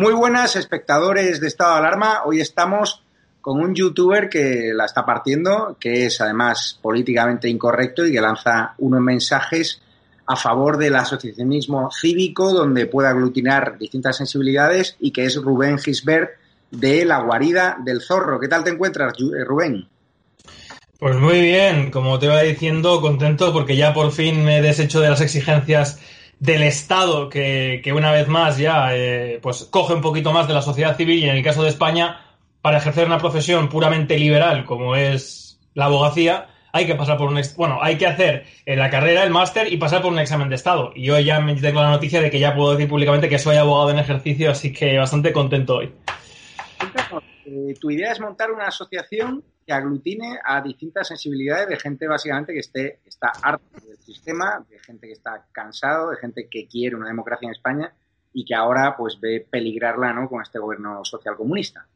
Muy buenas espectadores de Estado de Alarma. Hoy estamos con un youtuber que la está partiendo, que es además políticamente incorrecto y que lanza unos mensajes a favor del asociacionismo cívico donde puede aglutinar distintas sensibilidades y que es Rubén Gisbert de La Guarida del Zorro. ¿Qué tal te encuentras, eh, Rubén? Pues muy bien, como te iba diciendo, contento porque ya por fin me he deshecho de las exigencias del Estado que, una vez más ya eh, pues coge un poquito más de la sociedad civil y en el caso de España, para ejercer una profesión puramente liberal como es la abogacía, hay que pasar por un bueno, hay que hacer la carrera, el máster y pasar por un examen de Estado. Y yo ya tengo la noticia de que ya puedo decir públicamente que soy abogado en ejercicio, así que bastante contento hoy. Eh, tu idea es montar una asociación que aglutine a distintas sensibilidades de gente básicamente que esté está harta del sistema, de gente que está cansado, de gente que quiere una democracia en España y que ahora pues ve peligrarla ¿no? con este gobierno social comunista.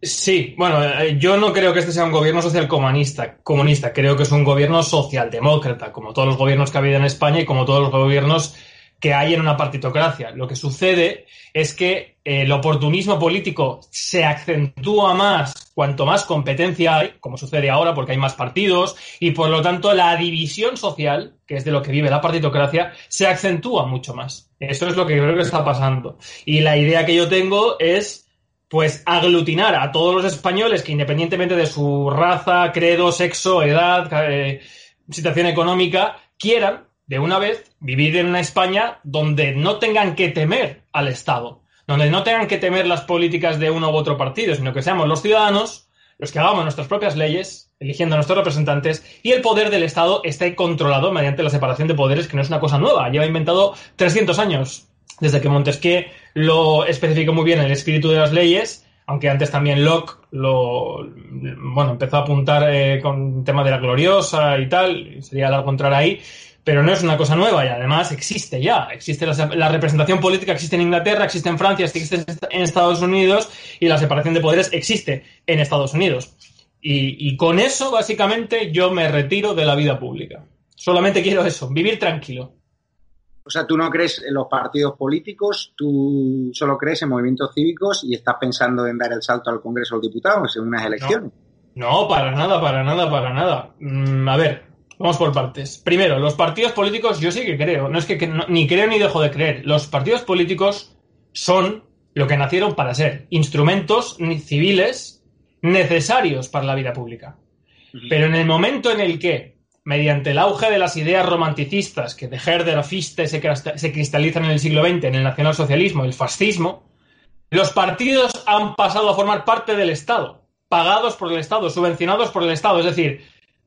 Sí, bueno, eh, yo no creo que este sea un gobierno social comunista, comunista, creo que es un gobierno socialdemócrata, como todos los gobiernos que ha habido en España y como todos los gobiernos que hay en una partitocracia. Lo que sucede es que eh, el oportunismo político se acentúa más cuanto más competencia hay, como sucede ahora porque hay más partidos, y por lo tanto la división social, que es de lo que vive la partitocracia, se acentúa mucho más. Eso es lo que creo que está pasando. Y la idea que yo tengo es pues aglutinar a todos los españoles que independientemente de su raza, credo, sexo, edad, eh, situación económica, quieran de una vez vivir en una España donde no tengan que temer al Estado, donde no tengan que temer las políticas de uno u otro partido, sino que seamos los ciudadanos los que hagamos nuestras propias leyes, eligiendo a nuestros representantes, y el poder del Estado esté controlado mediante la separación de poderes, que no es una cosa nueva, lleva inventado 300 años, desde que Montesquieu lo especificó muy bien en el espíritu de las leyes, aunque antes también Locke lo bueno empezó a apuntar eh, con el tema de la gloriosa y tal, sería largo entrar ahí, pero no es una cosa nueva y además existe ya. Existe la, representación política, existe en Inglaterra, existe en Francia, existe en Estados Unidos y la separación de poderes existe en Estados Unidos. Y, con eso, básicamente, yo me retiro de la vida pública. Solamente quiero eso, vivir tranquilo. O sea, tú no crees en los partidos políticos, tú solo crees en movimientos cívicos y estás pensando en dar el salto al Congreso de los Diputados en unas elecciones. No, para nada, para nada, para nada. Mm, a ver, Vamos por partes. Primero, los partidos políticos yo sí que creo, no es que, ni creo ni dejo de creer. Los partidos políticos son lo que nacieron para ser instrumentos civiles necesarios para la vida pública. Pero en el momento en el que, mediante el auge de las ideas romanticistas que de Herder a Fichte se, se cristalizan en el siglo XX, en el nacionalsocialismo, el fascismo, los partidos han pasado a formar parte del Estado, pagados por el Estado, subvencionados por el Estado. Es decir,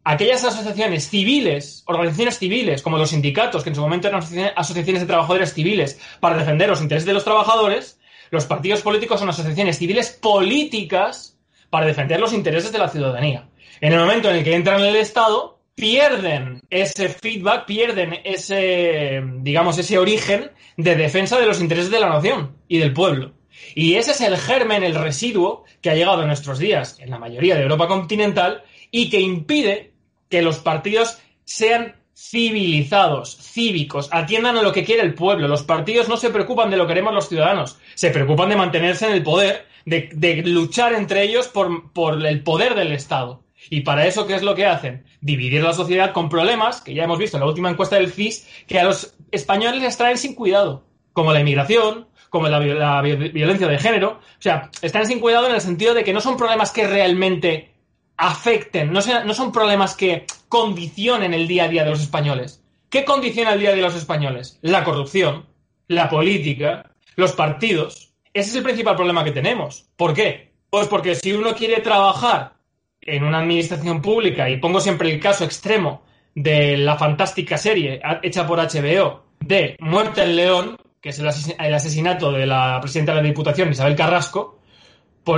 aquellas asociaciones civiles, organizaciones civiles, como los sindicatos, que en su momento eran asociaciones de trabajadores civiles para defender los intereses de los trabajadores, los partidos políticos son asociaciones civiles políticas para defender los intereses de la ciudadanía. En el momento en el que entran en el Estado, pierden ese feedback, pierden ese, digamos, ese origen de defensa de los intereses de la nación y del pueblo. Y ese es el germen, el residuo que ha llegado en nuestros días en la mayoría de Europa continental y que impide que los partidos sean civilizados, cívicos, atiendan a lo que quiere el pueblo. Los partidos no se preocupan de lo que queremos los ciudadanos, se preocupan de mantenerse en el poder, de, luchar entre ellos por, el poder del Estado. Y para eso, ¿qué es lo que hacen? Dividir la sociedad con problemas, que ya hemos visto en la última encuesta del CIS, que a los españoles les traen sin cuidado, como la inmigración, como la, la violencia de género. O sea, están sin cuidado en el sentido de que no son problemas que realmente afecten, no, no son problemas que condicionen el día a día de los españoles. ¿Qué condiciona el día a día de los españoles? La corrupción, la política, los partidos. Ese es el principal problema que tenemos. ¿Por qué? Pues porque si uno quiere trabajar en una administración pública, y pongo siempre el caso extremo de la fantástica serie hecha por HBO de Muerte en León, que es el asesinato de la presidenta de la Diputación, Isabel Carrasco,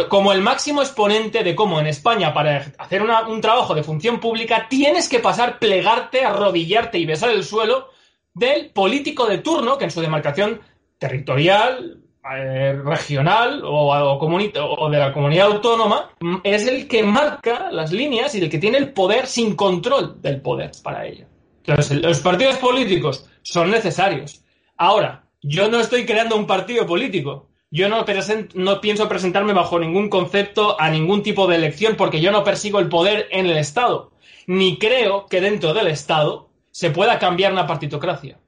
como el máximo exponente de cómo en España para hacer un trabajo de función pública tienes que pasar, plegarte, arrodillarte y besar el suelo del político de turno que en su demarcación territorial, eh, regional o, o, de la comunidad autónoma es el que marca las líneas y el que tiene el poder sin control del poder para ello. Entonces, los partidos políticos son necesarios. Ahora, Yo no estoy creando un partido político. Yo no, no pienso presentarme bajo ningún concepto a ningún tipo de elección porque yo no persigo el poder en el Estado. Ni creo que dentro del Estado se pueda cambiar una partitocracia.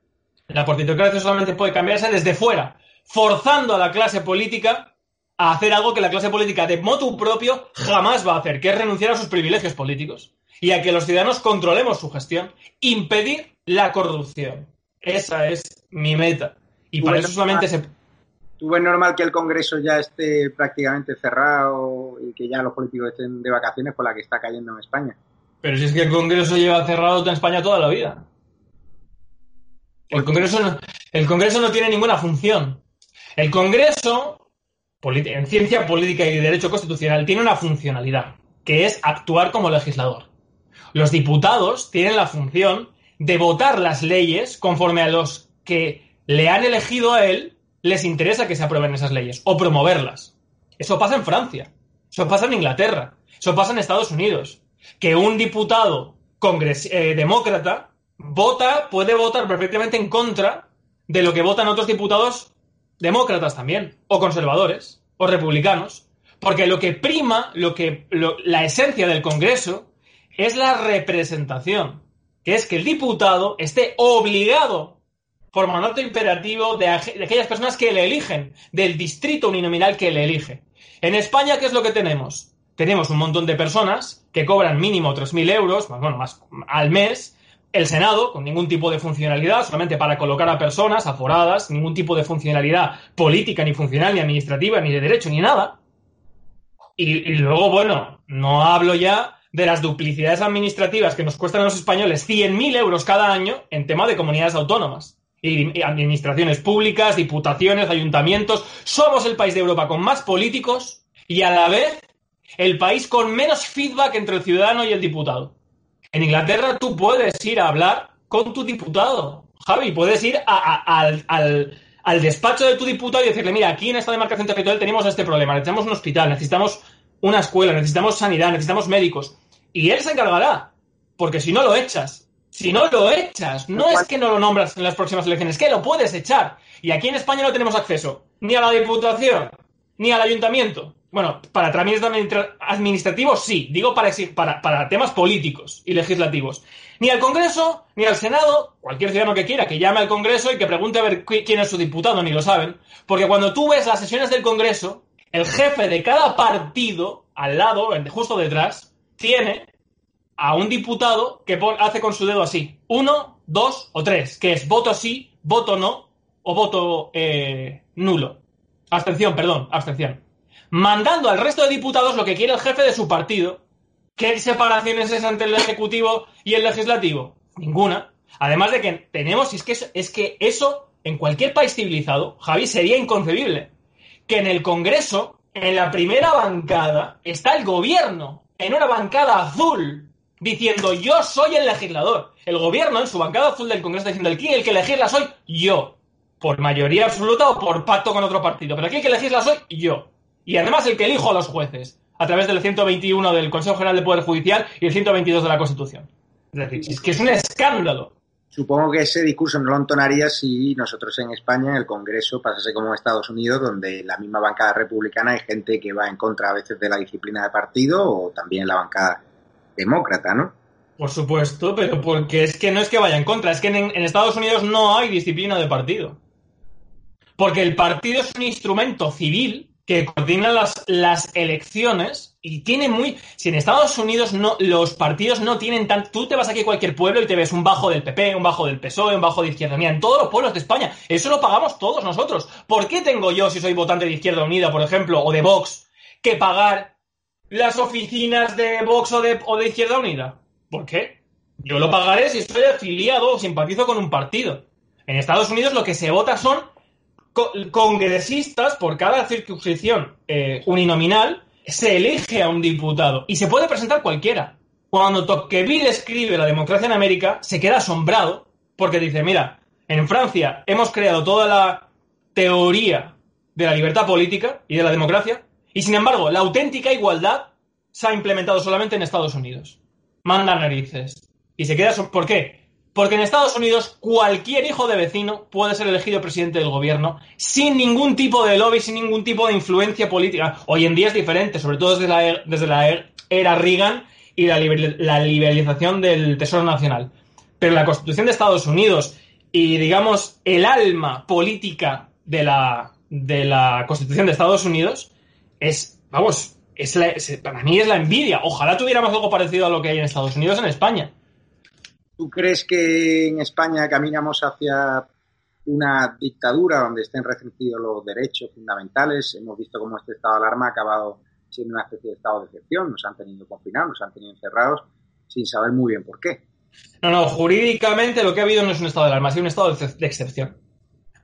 La partitocracia solamente puede cambiarse desde fuera, forzando a la clase política a hacer algo que la clase política de motu propio jamás va a hacer, que es renunciar a sus privilegios políticos y a que los ciudadanos controlemos su gestión, impedir la corrupción. Esa es mi meta. Y para eso solamente se... ¿Tú ves normal que el Congreso ya esté prácticamente cerrado y que ya los políticos estén de vacaciones por la que está cayendo en España? Pero si es que el Congreso lleva cerrado en España toda la vida. El Congreso no, el Congreso no tiene ninguna función. El Congreso, en ciencia política y derecho constitucional, tiene una funcionalidad, que es actuar como legislador. Los diputados tienen la función de votar las leyes conforme a los que le han elegido a él les interesa que se aprueben esas leyes o promoverlas. Eso pasa en Francia, eso pasa en Inglaterra, eso pasa en Estados Unidos. Que un diputado eh, demócrata vota, puede votar perfectamente en contra de lo que votan otros diputados demócratas también, o conservadores, o republicanos, porque lo que prima, lo que, la esencia del Congreso es la representación, que es que el diputado esté obligado por mandato imperativo de, aquellas personas que le eligen, del distrito uninominal que le elige. En España, ¿qué es lo que tenemos? Tenemos un montón de personas que cobran mínimo 3.000 euros, bueno, más al mes, el Senado, con ningún tipo de funcionalidad, solamente para colocar a personas aforadas, ningún tipo de funcionalidad política, ni funcional, ni administrativa, ni de derecho, ni nada. Y, luego, bueno, no hablo ya de las duplicidades administrativas que nos cuestan a los españoles 100.000 euros cada año en tema de comunidades autónomas. Administraciones públicas, diputaciones, ayuntamientos. Somos el país de Europa con más políticos y a la vez el país con menos feedback entre el ciudadano y el diputado. En Inglaterra tú puedes ir a hablar con tu diputado, Javi, puedes ir al, despacho de tu diputado y decirle, mira, aquí en esta demarcación territorial tenemos este problema, necesitamos un hospital, necesitamos una escuela, necesitamos sanidad, necesitamos médicos. Y él se encargará, porque si no lo echas, si no lo echas, no es que no lo nombras en las próximas elecciones, es que lo puedes echar. Y aquí en España no tenemos acceso ni a la diputación, ni al ayuntamiento, bueno, para trámites administrativos sí, digo para, para, para, temas políticos y legislativos. Ni al Congreso, ni al Senado, cualquier ciudadano que quiera que llame al Congreso y que pregunte a ver quién es su diputado, ni lo saben. Porque cuando tú ves las sesiones del Congreso, el jefe de cada partido, al lado, justo detrás, tiene a un diputado que hace con su dedo así, uno, dos o tres, que es voto sí, voto no o voto eh, nulo. Abstención, perdón, abstención mandando al resto de diputados lo que quiere el jefe de su partido. ¿Qué separación es entre el Ejecutivo y el Legislativo? Ninguna. Además de que tenemos, es que, es que eso en cualquier país civilizado, Javi, sería inconcebible. Que en el Congreso, en la primera bancada, está el gobierno, en una bancada azul, diciendo yo soy el legislador. El gobierno en su bancada azul del Congreso diciendo el, el que legisla soy yo. Por mayoría absoluta o por pacto con otro partido. Pero aquí el que legisla soy yo. Y además el que elijo a los jueces, a través del 121 del Consejo General del Poder Judicial y el 122 de la Constitución. Es decir, es que es un escándalo. Supongo que ese discurso no lo entonaría si nosotros en España, en el Congreso, pasase como en Estados Unidos, donde la misma bancada republicana hay gente que va en contra a veces de la disciplina de partido o también la bancada demócrata, ¿no? Por supuesto, pero porque es que no es que vaya en contra, es que en, Estados Unidos no hay disciplina de partido. Porque el partido es un instrumento civil que coordina las, las elecciones y tiene muy... Si en Estados Unidos no, los partidos no tienen tan... Tú te vas aquí a cualquier pueblo y te ves un bajo del PP, un bajo del PSOE, un bajo de Izquierda Unida, en todos los pueblos de España. Eso lo pagamos todos nosotros. ¿Por qué tengo yo, si soy votante de Izquierda Unida, por ejemplo, o de Vox, que pagar las oficinas de Vox o de, o de Izquierda Unida? ¿Por qué? Yo lo pagaré si estoy afiliado o simpatizo con un partido. En Estados Unidos lo que se vota son congresistas por cada circunscripción eh, uninominal se elige a un diputado y se puede presentar cualquiera. Cuando Tocqueville escribe La democracia en América, se queda asombrado porque dice, mira, en Francia hemos creado toda la teoría de la libertad política y de la democracia y sin embargo la auténtica igualdad se ha implementado solamente en Estados Unidos. Manda narices. Y se queda... ¿Por qué? Porque en Estados Unidos cualquier hijo de vecino puede ser elegido presidente del gobierno sin ningún tipo de lobby, sin ningún tipo de influencia política. Hoy en día es diferente, sobre todo desde la, e, desde la e, era Reagan y la, liberalización del Tesoro Nacional. Pero la Constitución de Estados Unidos y, digamos, el alma política de la Constitución de Estados Unidos es, vamos, es para mí es la envidia. Ojalá tuviéramos algo parecido a lo que hay en Estados Unidos en España. ¿Tú crees que en España caminamos hacia una dictadura donde estén restringidos los derechos fundamentales? Hemos visto cómo este estado de alarma ha acabado siendo una especie de estado de excepción. Nos han tenido confinados, nos han tenido encerrados sin saber muy bien por qué. No, no, jurídicamente lo que ha habido no es un estado de alarma, sino un estado de excepción.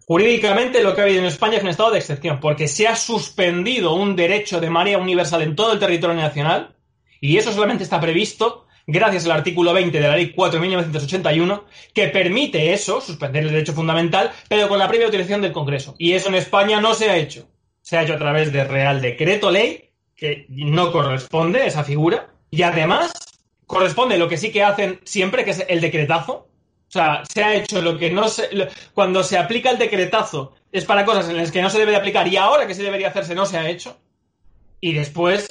Jurídicamente lo que ha habido en España es un estado de excepción, porque se ha suspendido un derecho de marea universal en todo el territorio nacional, y eso solamente está previsto gracias al artículo 20 de la Ley 4 de 1981, que permite eso, suspender el derecho fundamental, pero con la previa utilización del Congreso. Y eso en España no se ha hecho. Se ha hecho a través de Real Decreto Ley, que no corresponde esa figura, y además corresponde lo que sí que hacen siempre, que es el decretazo. O sea, se ha hecho lo que no se. cuando se aplica el decretazo es para cosas en las que no se debe de aplicar y ahora que se debería hacerse no se ha hecho. Y después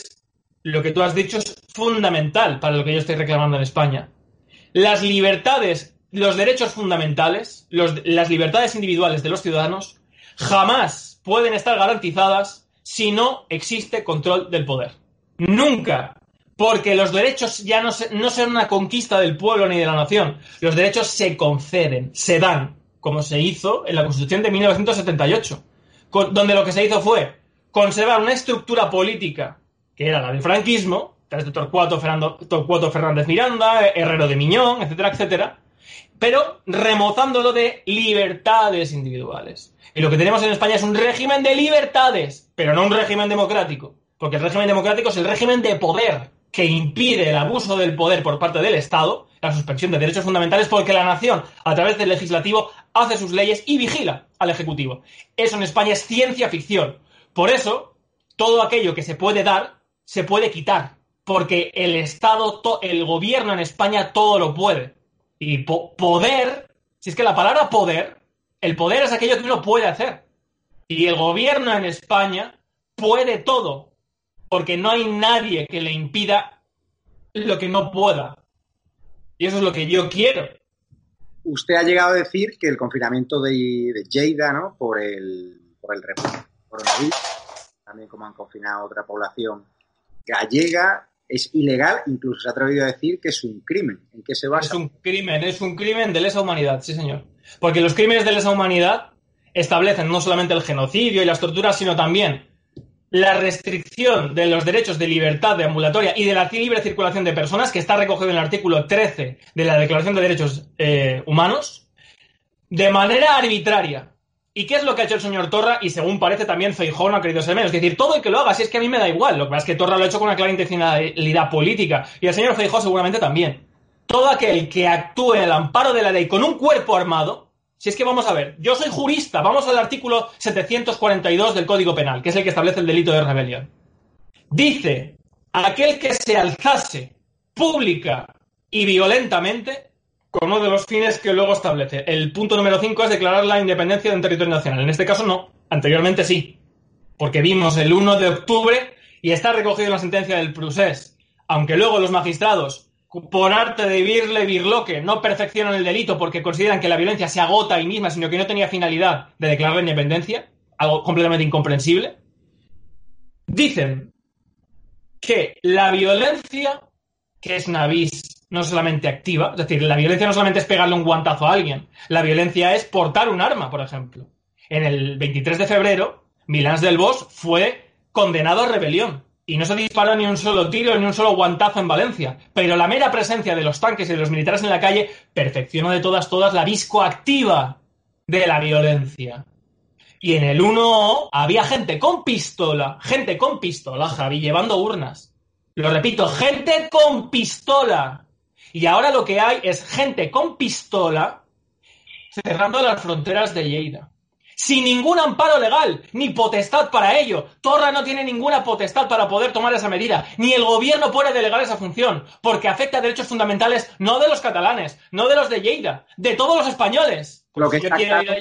lo que tú has dicho es fundamental para lo que yo estoy reclamando en España. Las libertades, los derechos fundamentales, las libertades individuales de los ciudadanos jamás pueden estar garantizadas si no existe control del poder. Nunca. Porque los derechos ya no, son una conquista del pueblo ni de la nación. Los derechos se conceden, se dan, como se hizo en la Constitución de 1978, donde lo que se hizo fue conservar una estructura política que era la del franquismo, de Torcuato, Torcuato Fernández Miranda, Herrero de Miñón, etcétera, etcétera, pero remozándolo de libertades individuales. Y lo que tenemos en España es un régimen de libertades, pero no un régimen democrático, porque el régimen democrático es el régimen de poder que impide el abuso del poder por parte del Estado, la suspensión de derechos fundamentales, porque la nación, a través del legislativo, hace sus leyes y vigila al Ejecutivo. Eso en España es ciencia ficción. Por eso, todo aquello que se puede dar se puede quitar, porque el Estado, el gobierno en España todo lo puede. Y poder, si es que la palabra poder, el poder es aquello que uno puede hacer. Y el gobierno en España puede todo, porque no hay nadie que le impida lo que no pueda. Y eso es lo que yo quiero. Usted ha llegado a decir que el confinamiento de, de Lleida, ¿no? Por el, por el coronavirus, también como han confinado otra población gallega es ilegal, incluso se ha atrevido a decir que es un crimen. ¿En qué se basa? Es un crimen, es un crimen de lesa humanidad, sí señor. Porque los crímenes de lesa humanidad establecen no solamente el genocidio y las torturas, sino también la restricción de los derechos de libertad de ambulatoria y de la libre circulación de personas, que está recogido en el artículo 13 de la Declaración de Derechos eh, Humanos, de manera arbitraria, ¿Y qué es lo que ha hecho el señor Torra? Y según parece también Feijóo no ha querido ser menos. Es decir, todo el que lo haga, si es que a mí me da igual. Lo que pasa es que Torra lo ha hecho con una clara intencionalidad política. Y el señor Feijóo seguramente también. Todo aquel que actúe en el amparo de la ley con un cuerpo armado, si es que vamos a ver, yo soy jurista, vamos al artículo 742 del Código Penal, que es el que establece el delito de rebelión. Dice, aquel que se alzase pública y violentamente con uno de los fines que luego establece. El punto número 5 es declarar la independencia de un territorio nacional. En este caso no, anteriormente sí, porque vimos el 1 de octubre y está recogido en la sentencia del Prusés. Aunque luego los magistrados, por arte de virle virloque, no perfeccionan el delito porque consideran que la violencia se agota ahí misma, sino que no tenía finalidad de declarar la independencia, algo completamente incomprensible, dicen que la violencia, que es una vis no solamente activa, es decir, la violencia no solamente es pegarle un guantazo a alguien, la violencia es portar un arma, por ejemplo. En el 23 de febrero, Milán del Bosch fue condenado a rebelión y no se disparó ni un solo tiro ni un solo guantazo en Valencia, pero la mera presencia de los tanques y de los militares en la calle perfeccionó de todas todas la viscoactiva de la violencia. Y en el 1 había gente con pistola, gente con pistola, Javi, llevando urnas. Lo repito, gente con pistola y ahora lo que hay es gente con pistola cerrando las fronteras de Lleida. Sin ningún amparo legal, ni potestad para ello. Torra no tiene ninguna potestad para poder tomar esa medida, ni el gobierno puede delegar esa función, porque afecta a derechos fundamentales no de los catalanes, no de los de Lleida, de todos los españoles. Lo que, está claro,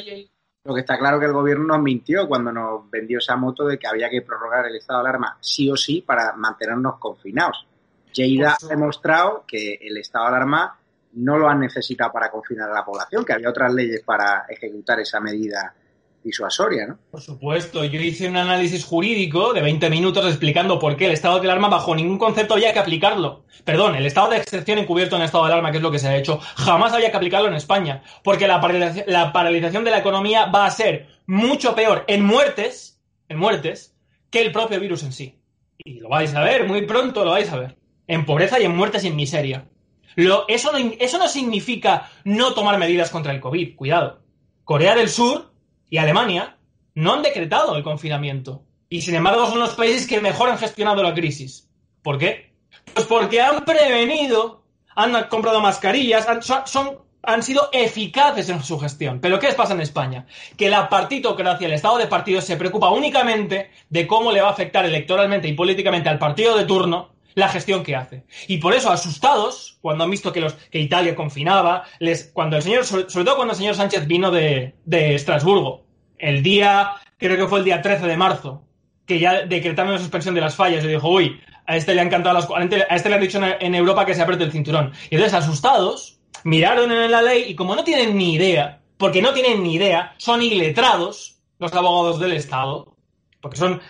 lo que está claro que el gobierno nos mintió cuando nos vendió esa moto de que había que prorrogar el estado de alarma sí o sí para mantenernos confinados. Lleida ha demostrado que el estado de alarma no lo han necesitado para confinar a la población, que había otras leyes para ejecutar esa medida disuasoria, ¿no? Por supuesto, yo hice un análisis jurídico de 20 minutos explicando por qué el estado de alarma bajo ningún concepto había que aplicarlo. Perdón, el estado de excepción encubierto en estado de alarma, que es lo que se ha hecho, jamás había que aplicarlo en España, porque la, la paralización de la economía va a ser mucho peor en muertes, en muertes, que el propio virus en sí. Y lo vais a ver, muy pronto lo vais a ver. En pobreza y en muertes y en miseria. Lo, eso, no, eso no significa no tomar medidas contra el COVID, cuidado. Corea del Sur y Alemania no han decretado el confinamiento. Y sin embargo son los países que mejor han gestionado la crisis. ¿Por qué? Pues porque han prevenido, han comprado mascarillas, han, son, han sido eficaces en su gestión. Pero ¿qué les pasa en España? Que la partitocracia, el estado de partidos, se preocupa únicamente de cómo le va a afectar electoralmente y políticamente al partido de turno la gestión que hace. Y por eso, asustados, cuando han visto que, los, que Italia confinaba, les, cuando el señor, sobre, todo cuando el señor Sánchez vino de, de Estrasburgo, el día, creo que fue el día 13 de marzo, que ya decretaron la suspensión de las fallas y dijo, uy, a este le han cantado las a este le han dicho en Europa que se apriete el cinturón. Y entonces, asustados, miraron en la ley y como no tienen ni idea, porque no tienen ni idea, son iletrados los abogados del Estado, porque son,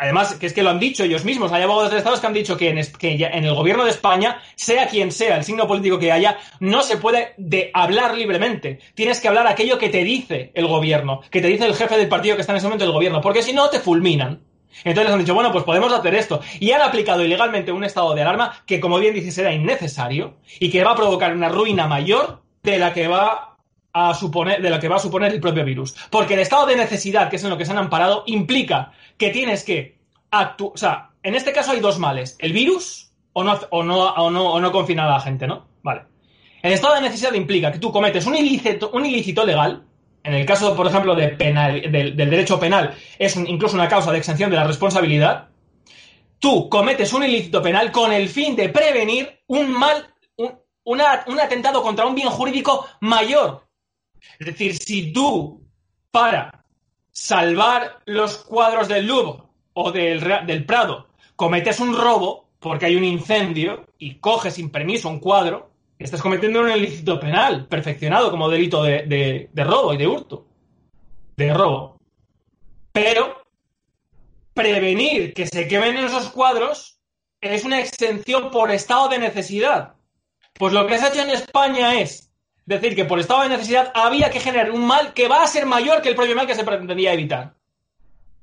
además, que es que lo han dicho ellos mismos, hay abogados de Estados que han dicho que en, en el gobierno de España, sea quien sea el signo político que haya, no se puede de hablar libremente. Tienes que hablar aquello que te dice el gobierno, que te dice el jefe del partido que está en ese momento el gobierno, porque si no te fulminan. Entonces han dicho, bueno, pues podemos hacer esto. Y han aplicado ilegalmente un estado de alarma que, como bien dices, era innecesario y que va a provocar una ruina mayor de la que va a suponer, de lo que va a suponer el propio virus. Porque el estado de necesidad, que es en lo que se han amparado, implica que tienes que actuar. O sea, en este caso hay dos males: el virus o no, o no, o no, o no confinar a la gente, ¿no? Vale. El estado de necesidad implica que tú cometes un ilícito, un ilícito legal. En el caso, por ejemplo, penal, del, derecho penal, es incluso una causa de exención de la responsabilidad. Tú cometes un ilícito penal con el fin de prevenir un mal, un, un atentado contra un bien jurídico mayor es decir, si tú, para salvar los cuadros del Louvre o del, del Prado, cometes un robo porque hay un incendio y coges sin permiso un cuadro, estás cometiendo un ilícito penal perfeccionado como delito de, de robo y de hurto. De robo. Pero prevenir que se quemen esos cuadros es una exención por estado de necesidad. Pues lo que se ha hecho en España es decir que por estado de necesidad había que generar un mal que va a ser mayor que el propio mal que se pretendía evitar.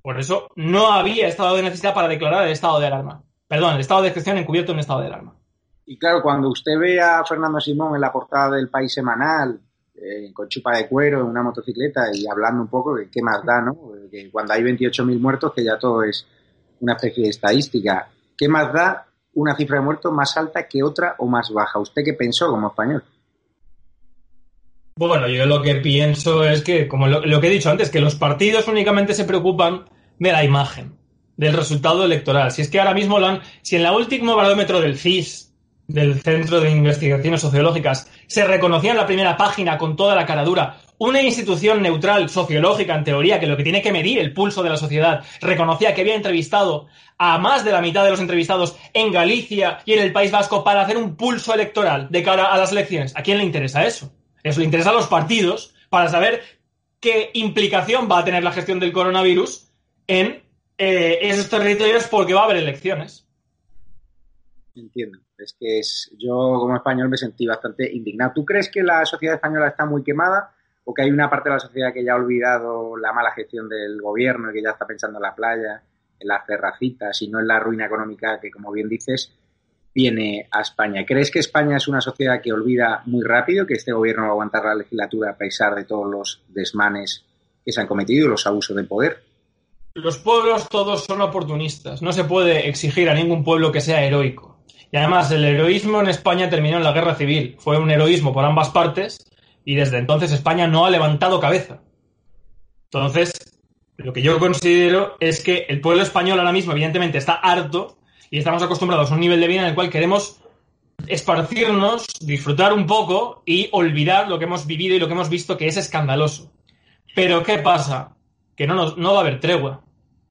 Por eso no había estado de necesidad para declarar el estado de alarma. Perdón, el estado de excepción encubierto en estado de alarma. Y claro, cuando usted ve a Fernando Simón en la portada del País Semanal, eh, con chupa de cuero, en una motocicleta y hablando un poco de qué más da, ¿no? Que cuando hay 28.000 muertos, que ya todo es una especie de estadística. ¿Qué más da una cifra de muertos más alta que otra o más baja? ¿Usted qué pensó como español? Bueno, yo lo que pienso es que, como lo, que he dicho antes, que los partidos únicamente se preocupan de la imagen, del resultado electoral. Si es que ahora mismo lo han, si en la último barómetro del CIS, del Centro de Investigaciones Sociológicas, se reconocía en la primera página con toda la caradura una institución neutral, sociológica, en teoría, que lo que tiene que medir el pulso de la sociedad, reconocía que había entrevistado a más de la mitad de los entrevistados en Galicia y en el País Vasco para hacer un pulso electoral de cara a las elecciones. ¿A quién le interesa eso? Eso le interesa a los partidos para saber qué implicación va a tener la gestión del coronavirus en eh, esos territorios porque va a haber elecciones. Entiendo. Es que es, yo como español me sentí bastante indignado. ¿Tú crees que la sociedad española está muy quemada o que hay una parte de la sociedad que ya ha olvidado la mala gestión del gobierno y que ya está pensando en la playa, en las terracitas y no en la ruina económica que, como bien dices, viene a España. ¿Crees que España es una sociedad que olvida muy rápido, que este gobierno va a aguantar la legislatura a pesar de todos los desmanes que se han cometido y los abusos de poder? Los pueblos todos son oportunistas. No se puede exigir a ningún pueblo que sea heroico. Y además, el heroísmo en España terminó en la guerra civil. Fue un heroísmo por ambas partes y desde entonces España no ha levantado cabeza. Entonces, lo que yo considero es que el pueblo español ahora mismo, evidentemente, está harto y estamos acostumbrados a un nivel de vida en el cual queremos esparcirnos, disfrutar un poco y olvidar lo que hemos vivido y lo que hemos visto que es escandaloso. Pero ¿qué pasa? Que no, nos, no va a haber tregua.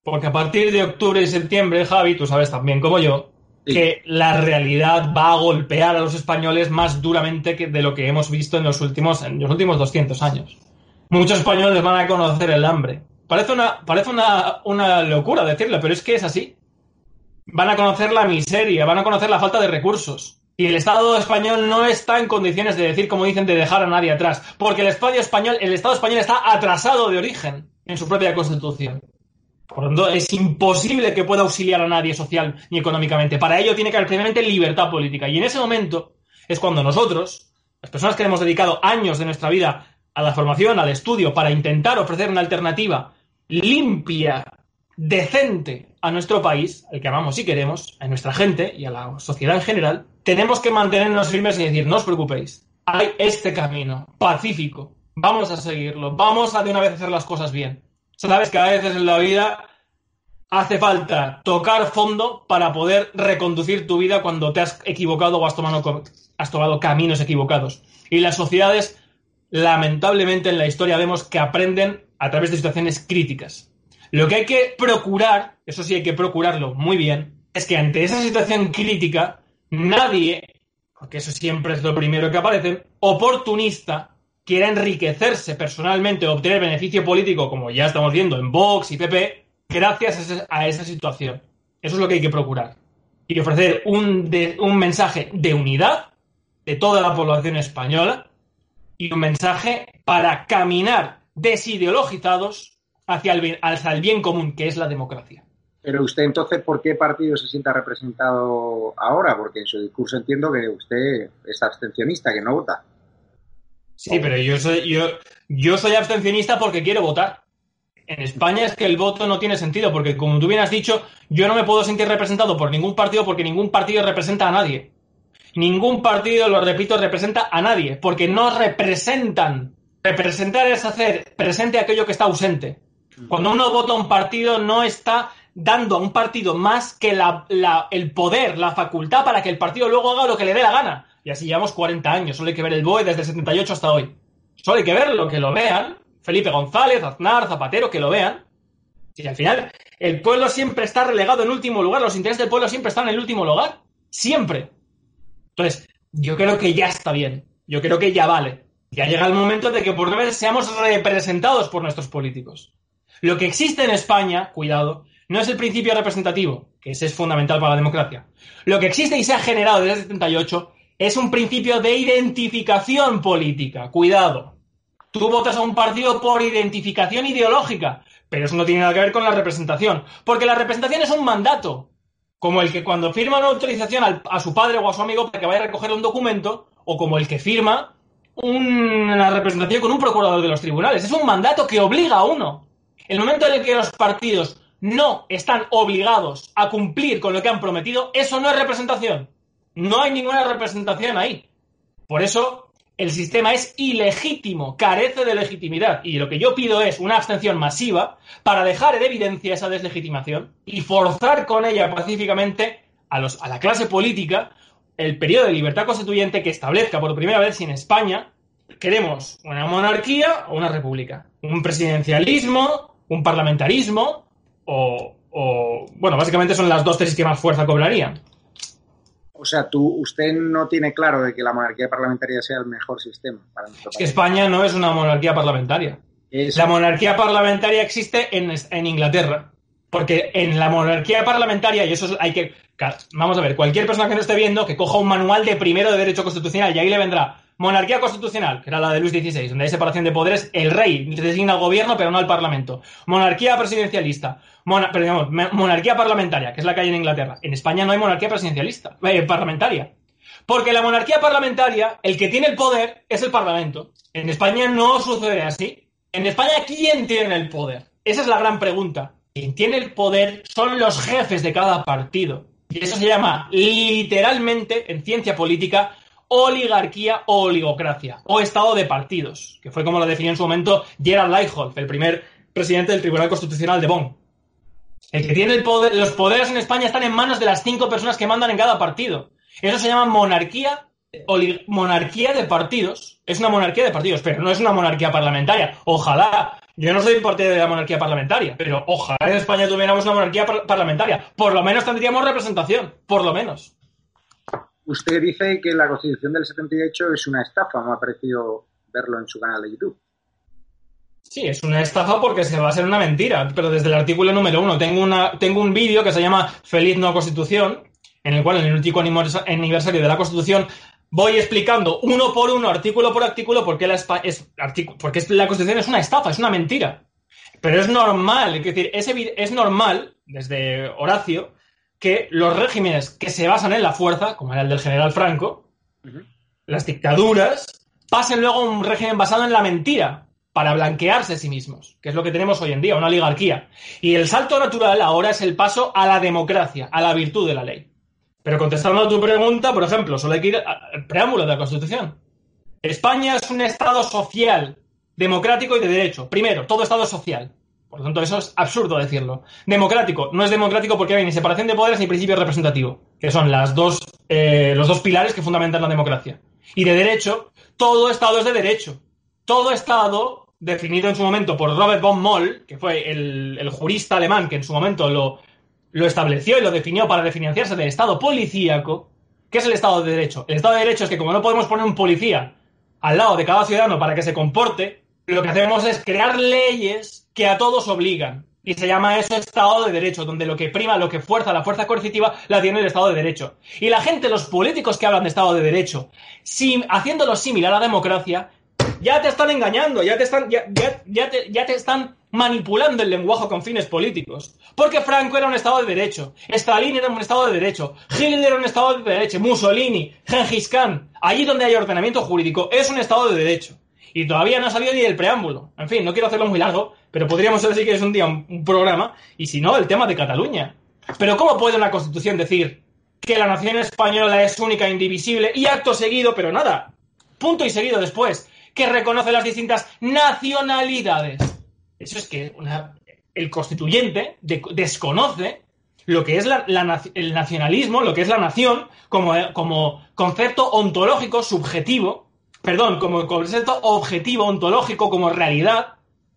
Porque a partir de octubre y septiembre, Javi, tú sabes también como yo, que la realidad va a golpear a los españoles más duramente que de lo que hemos visto en los últimos, en los últimos 200 años. Muchos españoles van a conocer el hambre. Parece una, parece una, una locura decirlo, pero es que es así. Van a conocer la miseria, van a conocer la falta de recursos. Y el Estado español no está en condiciones de decir, como dicen, de dejar a nadie atrás. Porque el Estado español, el Estado español está atrasado de origen en su propia constitución. Por lo tanto, es imposible que pueda auxiliar a nadie social ni económicamente. Para ello tiene que haber primeramente libertad política. Y en ese momento es cuando nosotros, las personas que hemos dedicado años de nuestra vida a la formación, al estudio, para intentar ofrecer una alternativa limpia, decente a nuestro país, al que amamos y queremos, a nuestra gente y a la sociedad en general, tenemos que mantenernos firmes y decir, no os preocupéis, hay este camino pacífico, vamos a seguirlo, vamos a de una vez hacer las cosas bien. Sabes que a veces en la vida hace falta tocar fondo para poder reconducir tu vida cuando te has equivocado o has tomado, caminos equivocados. Y las sociedades, lamentablemente en la historia vemos que aprenden a través de situaciones críticas. Lo que hay que procurar, eso sí hay que procurarlo muy bien, es que ante esa situación crítica, nadie, porque eso siempre es lo primero que aparece, oportunista, quiera enriquecerse personalmente o obtener beneficio político, como ya estamos viendo en Vox y PP, gracias a esa situación. Eso es lo que hay que procurar. Y ofrecer un, un mensaje de unidad de toda la población española y un mensaje para caminar desideologizados hacia el bien, hacia el bien común, que es la democracia. Pero usted entonces, ¿por qué partido se sienta representado ahora? Porque en su discurso entiendo que usted es abstencionista, que no vota. Sí, pero yo soy, yo, yo soy abstencionista porque quiero votar. En España es que el voto no tiene sentido, porque como tú bien has dicho, yo no me puedo sentir representado por ningún partido porque ningún partido representa a nadie. Ningún partido, lo repito, representa a nadie, porque no representan. Representar es hacer presente aquello que está ausente. Cuando uno vota un partido, no está dando a un partido más que el poder, la facultad para que el partido luego haga lo que le dé la gana. Y así llevamos 40 años. Solo hay que ver el BOE desde el 78 hasta hoy. Solo hay que verlo, que lo vean. Felipe González, Aznar, Zapatero, que lo vean. Y al final, el pueblo siempre está relegado en último lugar. Los intereses del pueblo siempre están en el último lugar. Siempre. Entonces, yo creo que ya está bien. Yo creo que ya vale. Ya llega el momento de que por una vez seamos representados por nuestros políticos. Lo que existe en España, cuidado, no es el principio representativo, que ese es fundamental para la democracia. Lo que existe y se ha generado desde el 78 es un principio de identificación política. Cuidado. Tú votas a un partido por identificación ideológica, pero eso no tiene nada que ver con la representación, porque la representación es un mandato, como el que cuando firma una autorización a su padre o a su amigo para que vaya a recoger un documento, o como el que firma una representación con un procurador de los tribunales. Es un mandato que obliga a uno. El momento en el que los partidos no están obligados a cumplir con lo que han prometido, eso no es representación. No hay ninguna representación ahí. Por eso el sistema es ilegítimo, carece de legitimidad. Y lo que yo pido es una abstención masiva para dejar en evidencia esa deslegitimación y forzar con ella pacíficamente a, a la clase política el periodo de libertad constituyente que establezca por primera vez en España queremos una monarquía o una república, un presidencialismo, un parlamentarismo o, o bueno, básicamente son las dos tesis que más fuerza cobrarían. O sea, tú, usted no tiene claro de que la monarquía parlamentaria sea el mejor sistema para nuestro Es que España no es una monarquía parlamentaria. La monarquía parlamentaria existe en, en, Inglaterra. Porque en la monarquía parlamentaria, y eso hay que. Vamos a ver, cualquier persona que no esté viendo, que coja un manual de primero de Derecho Constitucional y ahí le vendrá Monarquía constitucional, que era la de Luis XVI, donde hay separación de poderes, el rey designa al gobierno, pero no al parlamento. Monarquía presidencialista, monarquía parlamentaria, que es la que hay en Inglaterra. En España no hay monarquía presidencialista, eh, parlamentaria. Porque la monarquía parlamentaria, el que tiene el poder es el parlamento. En España no sucede así. En España, ¿quién tiene el poder? Esa es la gran pregunta. Quien tiene el poder son los jefes de cada partido. Y eso se llama literalmente, en ciencia política, oligarquía o oligocracia, o estado de partidos, que fue como lo definió en su momento Gerald Leichholz, el primer presidente del Tribunal Constitucional de Bonn. El que tiene el poder, los poderes en España están en manos de las cinco personas que mandan en cada partido. Eso se llama monarquía, monarquía de partidos. Es una monarquía de partidos, pero no es una monarquía parlamentaria. Ojalá. Yo no soy parte de la monarquía parlamentaria, pero ojalá en España tuviéramos una monarquía parlamentaria. Por lo menos tendríamos representación, por lo menos. Usted dice que la Constitución del 78 es una estafa, me ha parecido verlo en su canal de YouTube. Sí, es una estafa porque se va a ser una mentira, pero desde el artículo número uno tengo, una, tengo un vídeo que se llama Feliz No Constitución, en el cual en el último aniversario de la Constitución voy explicando uno por uno, artículo por artículo, por qué la, es, porque la Constitución es una estafa, es una mentira. Pero es normal, es decir, es normal, desde Horacio, que los regímenes que se basan en la fuerza, como era el del general Franco, las dictaduras, pasen luego a un régimen basado en la mentira, para blanquearse a sí mismos, que es lo que tenemos hoy en día, una oligarquía. Y el salto natural ahora es el paso a la democracia, a la virtud de la ley. Pero contestando a tu pregunta, por ejemplo, solo hay que ir al preámbulo de la Constitución. España es un Estado social, democrático y de derecho. Primero, todo Estado es social. Por lo tanto, eso es absurdo decirlo. Democrático. No es democrático porque hay ni separación de poderes ni principio representativo, que son las dos, eh, los dos pilares que fundamentan la democracia. Y de derecho, todo Estado es de derecho. Todo Estado definido en su momento por Robert von Moll, que fue el, jurista alemán que en su momento lo, lo, estableció y lo definió para diferenciarse del Estado policíaco. ¿Qué es el Estado de Derecho? El Estado de Derecho es que como no podemos poner un policía al lado de cada ciudadano para que se comporte, lo que hacemos es crear leyes que a todos obligan. Y se llama eso Estado de Derecho, donde lo que prima, lo que fuerza, la fuerza coercitiva, la tiene el Estado de Derecho. Y la gente, los políticos que hablan de Estado de Derecho, haciéndolo similar a la democracia, ya te están engañando, ya te están, ya, ya, te, ya te están manipulando el lenguaje con fines políticos. Porque Franco era un Estado de Derecho, Stalin era un Estado de Derecho, Hitler era un Estado de Derecho, Mussolini, Gengis Khan, allí donde hay ordenamiento jurídico, es un Estado de Derecho. Y todavía no ha salido ni del preámbulo. En fin, no quiero hacerlo muy largo, pero podríamos decir que es un día un programa, y si no, el tema de Cataluña. Pero ¿cómo puede una constitución decir que la nación española es única e indivisible y acto seguido, pero nada, punto y seguido después, que reconoce las distintas nacionalidades. Eso es que el constituyente desconoce lo que es el nacionalismo, lo que es la nación, como, como concepto ontológico subjetivo, perdón, como concepto objetivo ontológico, como realidad,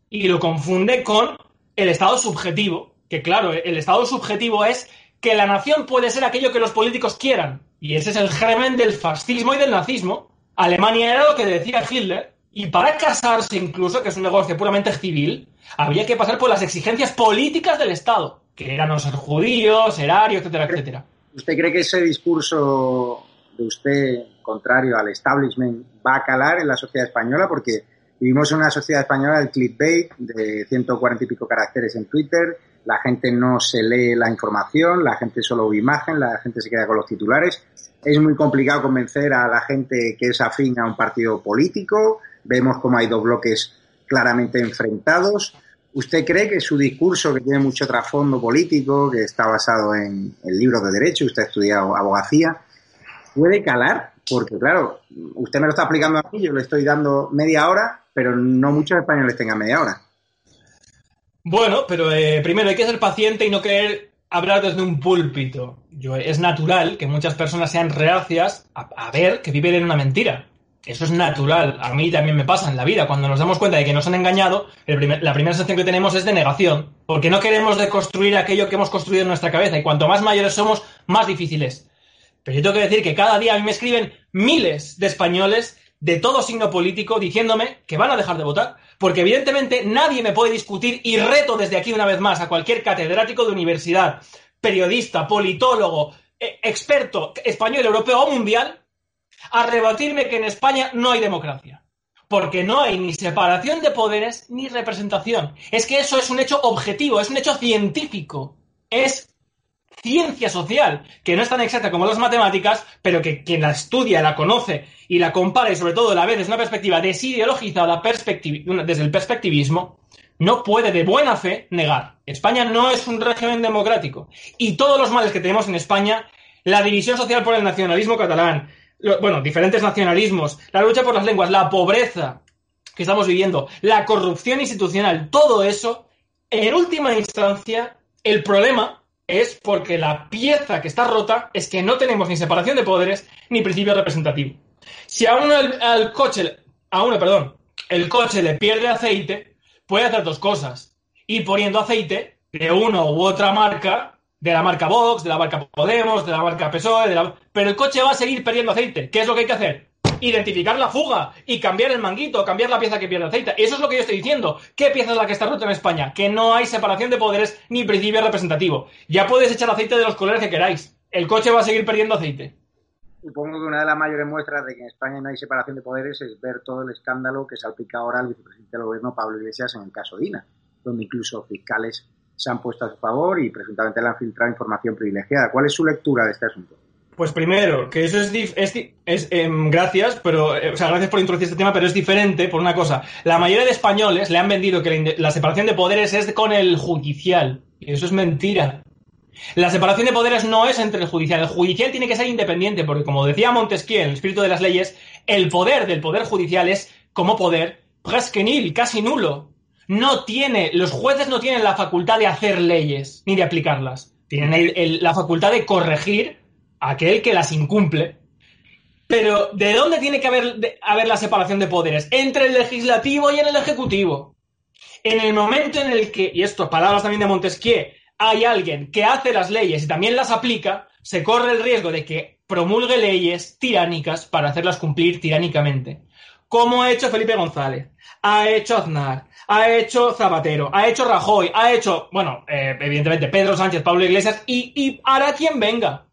y lo confunde con el estado subjetivo, que claro, el estado subjetivo es que la nación puede ser aquello que los políticos quieran. Y ese es el germen del fascismo y del nazismo, Alemania era lo que decía Hitler, y para casarse incluso, que es un negocio puramente civil, había que pasar por las exigencias políticas del Estado, que eran no ser judíos, ser arios, etcétera, etcétera. ¿Usted cree que ese discurso de usted contrario al establishment va a calar en la sociedad española? Porque vivimos en una sociedad española del clickbait de 140 y pico caracteres en Twitter, la gente no se lee la información, la gente solo ve imagen, la gente se queda con los titulares es muy complicado convencer a la gente que es afín a un partido político. Vemos como hay dos bloques claramente enfrentados. ¿Usted cree que su discurso, que tiene mucho trasfondo político, que está basado en el libro de Derecho, usted ha estudiado abogacía, puede calar? Porque, claro, usted me lo está explicando a mí, yo le estoy dando media hora, pero no muchos españoles tengan media hora. Bueno, pero eh, primero hay que ser paciente y no creer hablar desde un púlpito. Yo, es natural que muchas personas sean reacias a, ver que viven en una mentira. Eso es natural. A mí también me pasa en la vida. Cuando nos damos cuenta de que nos han engañado, la primera sensación que tenemos es de negación. Porque no queremos deconstruir aquello que hemos construido en nuestra cabeza. Y cuanto más mayores somos, más difíciles. Pero yo tengo que decir que cada día a mí me escriben miles de españoles de todo signo político diciéndome que van a dejar de votar porque evidentemente nadie me puede discutir y reto desde aquí una vez más a cualquier catedrático de universidad, periodista, politólogo, e, experto español, europeo o mundial a rebatirme que en España no hay democracia. Porque no hay ni separación de poderes ni representación. Es que eso es un hecho objetivo, es un hecho científico. Es ciencia social, que no es tan exacta como las matemáticas, pero que quien la estudia, la conoce y la compara y sobre todo la ve desde una perspectiva desideologizada desde el perspectivismo, no puede de buena fe negar. España no es un régimen democrático. Y todos los males que tenemos en España, la división social por el nacionalismo catalán, bueno, diferentes nacionalismos, la lucha por las lenguas, la pobreza que estamos viviendo, la corrupción institucional, todo eso en última instancia, el problema es porque la pieza que está rota es que no tenemos ni separación de poderes ni principio representativo. Si a uno al coche, a uno, perdón, el coche le pierde aceite, puede hacer dos cosas. Ir poniendo aceite de uno u otra marca, de la marca Vox, de la marca Podemos, de la marca PSOE, de la... pero el coche va a seguir perdiendo aceite. ¿Qué es lo que hay que hacer? Identificar la fuga y cambiar el manguito, cambiar la pieza que pierde aceite. Eso es lo que yo estoy diciendo. ¿Qué pieza es la que está rota en España? Que no hay separación de poderes ni principio representativo. Ya puedes echar aceite de los colores que queráis. El coche va a seguir perdiendo aceite. Supongo que una de las mayores muestras de que en España no hay separación de poderes es ver todo el escándalo que se aplica ahora al vicepresidente del gobierno, Pablo Iglesias, en el caso Dina, donde incluso fiscales se han puesto a su favor y presuntamente le han filtrado información privilegiada. ¿Cuál es su lectura de este asunto? Pues primero, que eso es, es, em, gracias, pero eh, o sea, gracias por introducir este tema, pero es diferente por una cosa. La mayoría de españoles le han vendido que la separación de poderes es con el judicial. Y eso es mentira. La separación de poderes no es entre el judicial. El judicial tiene que ser independiente, porque como decía Montesquieu en el espíritu de las leyes, el poder del poder judicial es, como poder, presque casi nulo. No tiene, los jueces no tienen la facultad de hacer leyes, ni de aplicarlas. Tienen la facultad de corregir aquel que las incumple. Pero, ¿de dónde tiene que haber, haber la separación de poderes? Entre el legislativo y en el ejecutivo. En el momento en el que, y esto, palabras también de Montesquieu, hay alguien que hace las leyes y también las aplica, se corre el riesgo de que promulgue leyes tiránicas para hacerlas cumplir tiránicamente. Como ha hecho Felipe González, ha hecho Aznar, ha hecho Zapatero, ha hecho Rajoy, ha hecho, bueno, eh, evidentemente Pedro Sánchez, Pablo Iglesias y, y hará quien venga.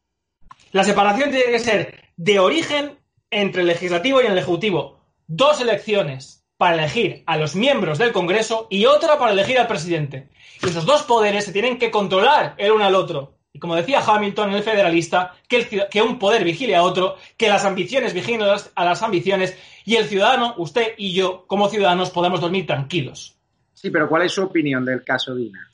La separación tiene que ser de origen entre el legislativo y el ejecutivo. Dos elecciones para elegir a los miembros del Congreso y otra para elegir al presidente. Y esos dos poderes se tienen que controlar el uno al otro. Y como decía Hamilton, el federalista, que, un poder vigile a otro, que las ambiciones vigilen a las, a las ambiciones y el ciudadano, usted y yo, como ciudadanos, podemos dormir tranquilos. Sí, pero ¿cuál es su opinión del caso Dina?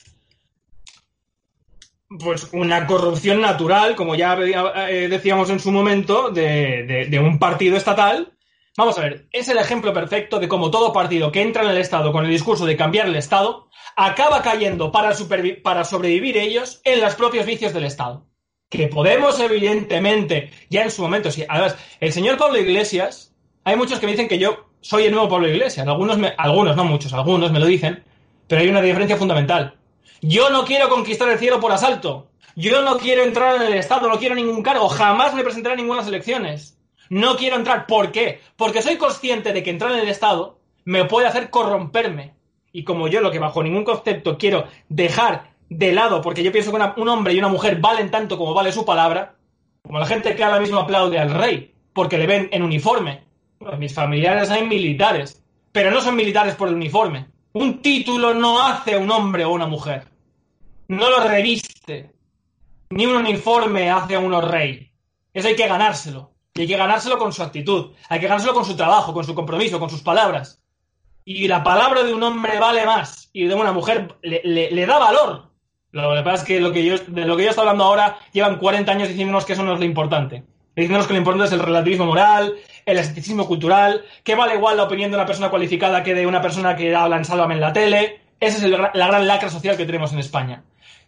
Pues una corrupción natural, como ya eh, decíamos en su momento, de, un partido estatal Vamos a ver, es el ejemplo perfecto de cómo todo partido que entra en el Estado con el discurso de cambiar el Estado acaba cayendo para, para sobrevivir ellos en los propios vicios del Estado. Que Podemos, evidentemente, ya en su momento, sí. Además, el señor Pablo Iglesias, hay muchos que me dicen que yo soy el nuevo Pablo Iglesias. Algunos, algunos, no muchos, algunos me lo dicen, pero hay una diferencia fundamental. Yo no quiero conquistar el cielo por asalto. Yo no quiero entrar en el Estado, no quiero ningún cargo. Jamás me presentaré a ninguna elecciones. No quiero entrar. ¿Por qué? Porque soy consciente de que entrar en el Estado me puede hacer corromperme. Y como yo lo que bajo ningún concepto quiero dejar de lado, porque yo pienso que un hombre y una mujer valen tanto como vale su palabra, como la gente que ahora mismo aplaude al rey, porque le ven en uniforme. mis familiares son militares, pero no son militares por el uniforme. Un título no hace un hombre o una mujer. No lo reviste. Ni un uniforme hace a uno rey. Eso hay que ganárselo. Y hay que ganárselo con su actitud, hay que ganárselo con su trabajo, con su compromiso, con sus palabras. Y la palabra de un hombre vale más y de una mujer le, da valor. Lo que pasa es que, lo que yo, de lo que yo estoy hablando ahora llevan 40 años diciéndonos que eso no es lo importante. Diciéndonos que lo importante es el relativismo moral, el escepticismo cultural, que vale igual la opinión de una persona cualificada que de una persona que habla en Sálvame en la tele. Esa es la gran lacra social que tenemos en España.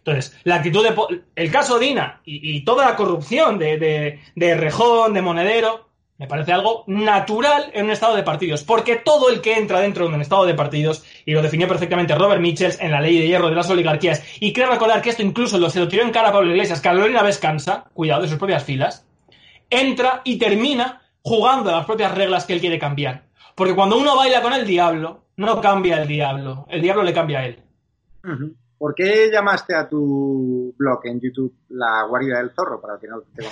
Entonces, la actitud de. El caso Dina y, toda la corrupción de, de, Rejón, de Monedero, me parece algo natural en un estado de partidos. Porque todo el que entra dentro de un estado de partidos, y lo definió perfectamente Robert Mitchells en la ley de hierro de las oligarquías, y creo recordar que esto incluso lo, se lo tiró en cara a Pablo Iglesias, Carolina Vescansa, cuidado de sus propias filas, entra y termina jugando a las propias reglas que él quiere cambiar. Porque cuando uno baila con el diablo, no cambia el diablo, el diablo le cambia a él. ¿Por qué llamaste a tu blog en YouTube La Guarida del Zorro? Para que no te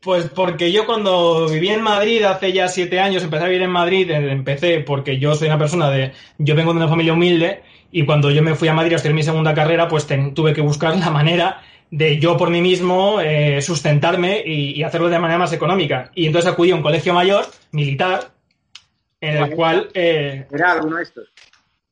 Pues porque yo cuando viví en Madrid hace ya siete años, empecé a vivir en Madrid, eh, empecé porque yo soy una persona de, yo vengo de una familia humilde y cuando yo me fui a Madrid a hacer mi segunda carrera, pues tuve que buscar la manera de yo por mí mismo eh, sustentarme y, hacerlo de manera más económica. Y entonces acudí a un colegio mayor, militar, en el cual... Eh, ¿Era alguno de estos?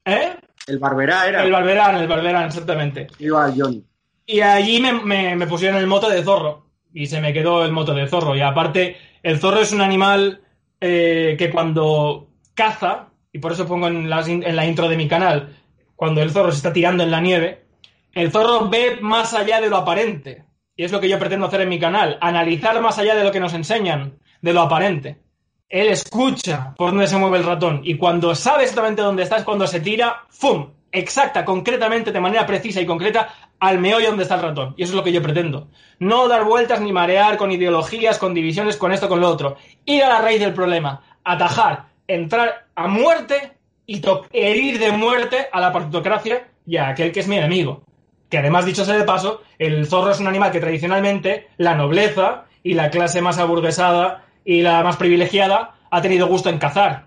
¿Eh? El Barberá era. El Barberán, el Barberán, exactamente. Iba al Johnny. Y allí me, me, pusieron el moto de zorro. Y se me quedó el moto de zorro. Y aparte, el zorro es un animal eh, que cuando caza, y por eso pongo en la, en la intro de mi canal, cuando el zorro se está tirando en la nieve, el zorro ve más allá de lo aparente. Y es lo que yo pretendo hacer en mi canal, analizar más allá de lo que nos enseñan, de lo aparente. Él escucha por dónde se mueve el ratón y cuando sabe exactamente dónde está es cuando se tira, ¡fum! Exacta, concretamente, de manera precisa y concreta, al meollo donde está el ratón. Y eso es lo que yo pretendo. No dar vueltas ni marear con ideologías, con divisiones, con esto, con lo otro. Ir a la raíz del problema, atajar, entrar a muerte y herir de muerte a la partitocracia y a aquel que es mi enemigo. Que además, dicho sea de paso, el zorro es un animal que tradicionalmente la nobleza y la clase más aburguesada y la más privilegiada ha tenido gusto en cazar.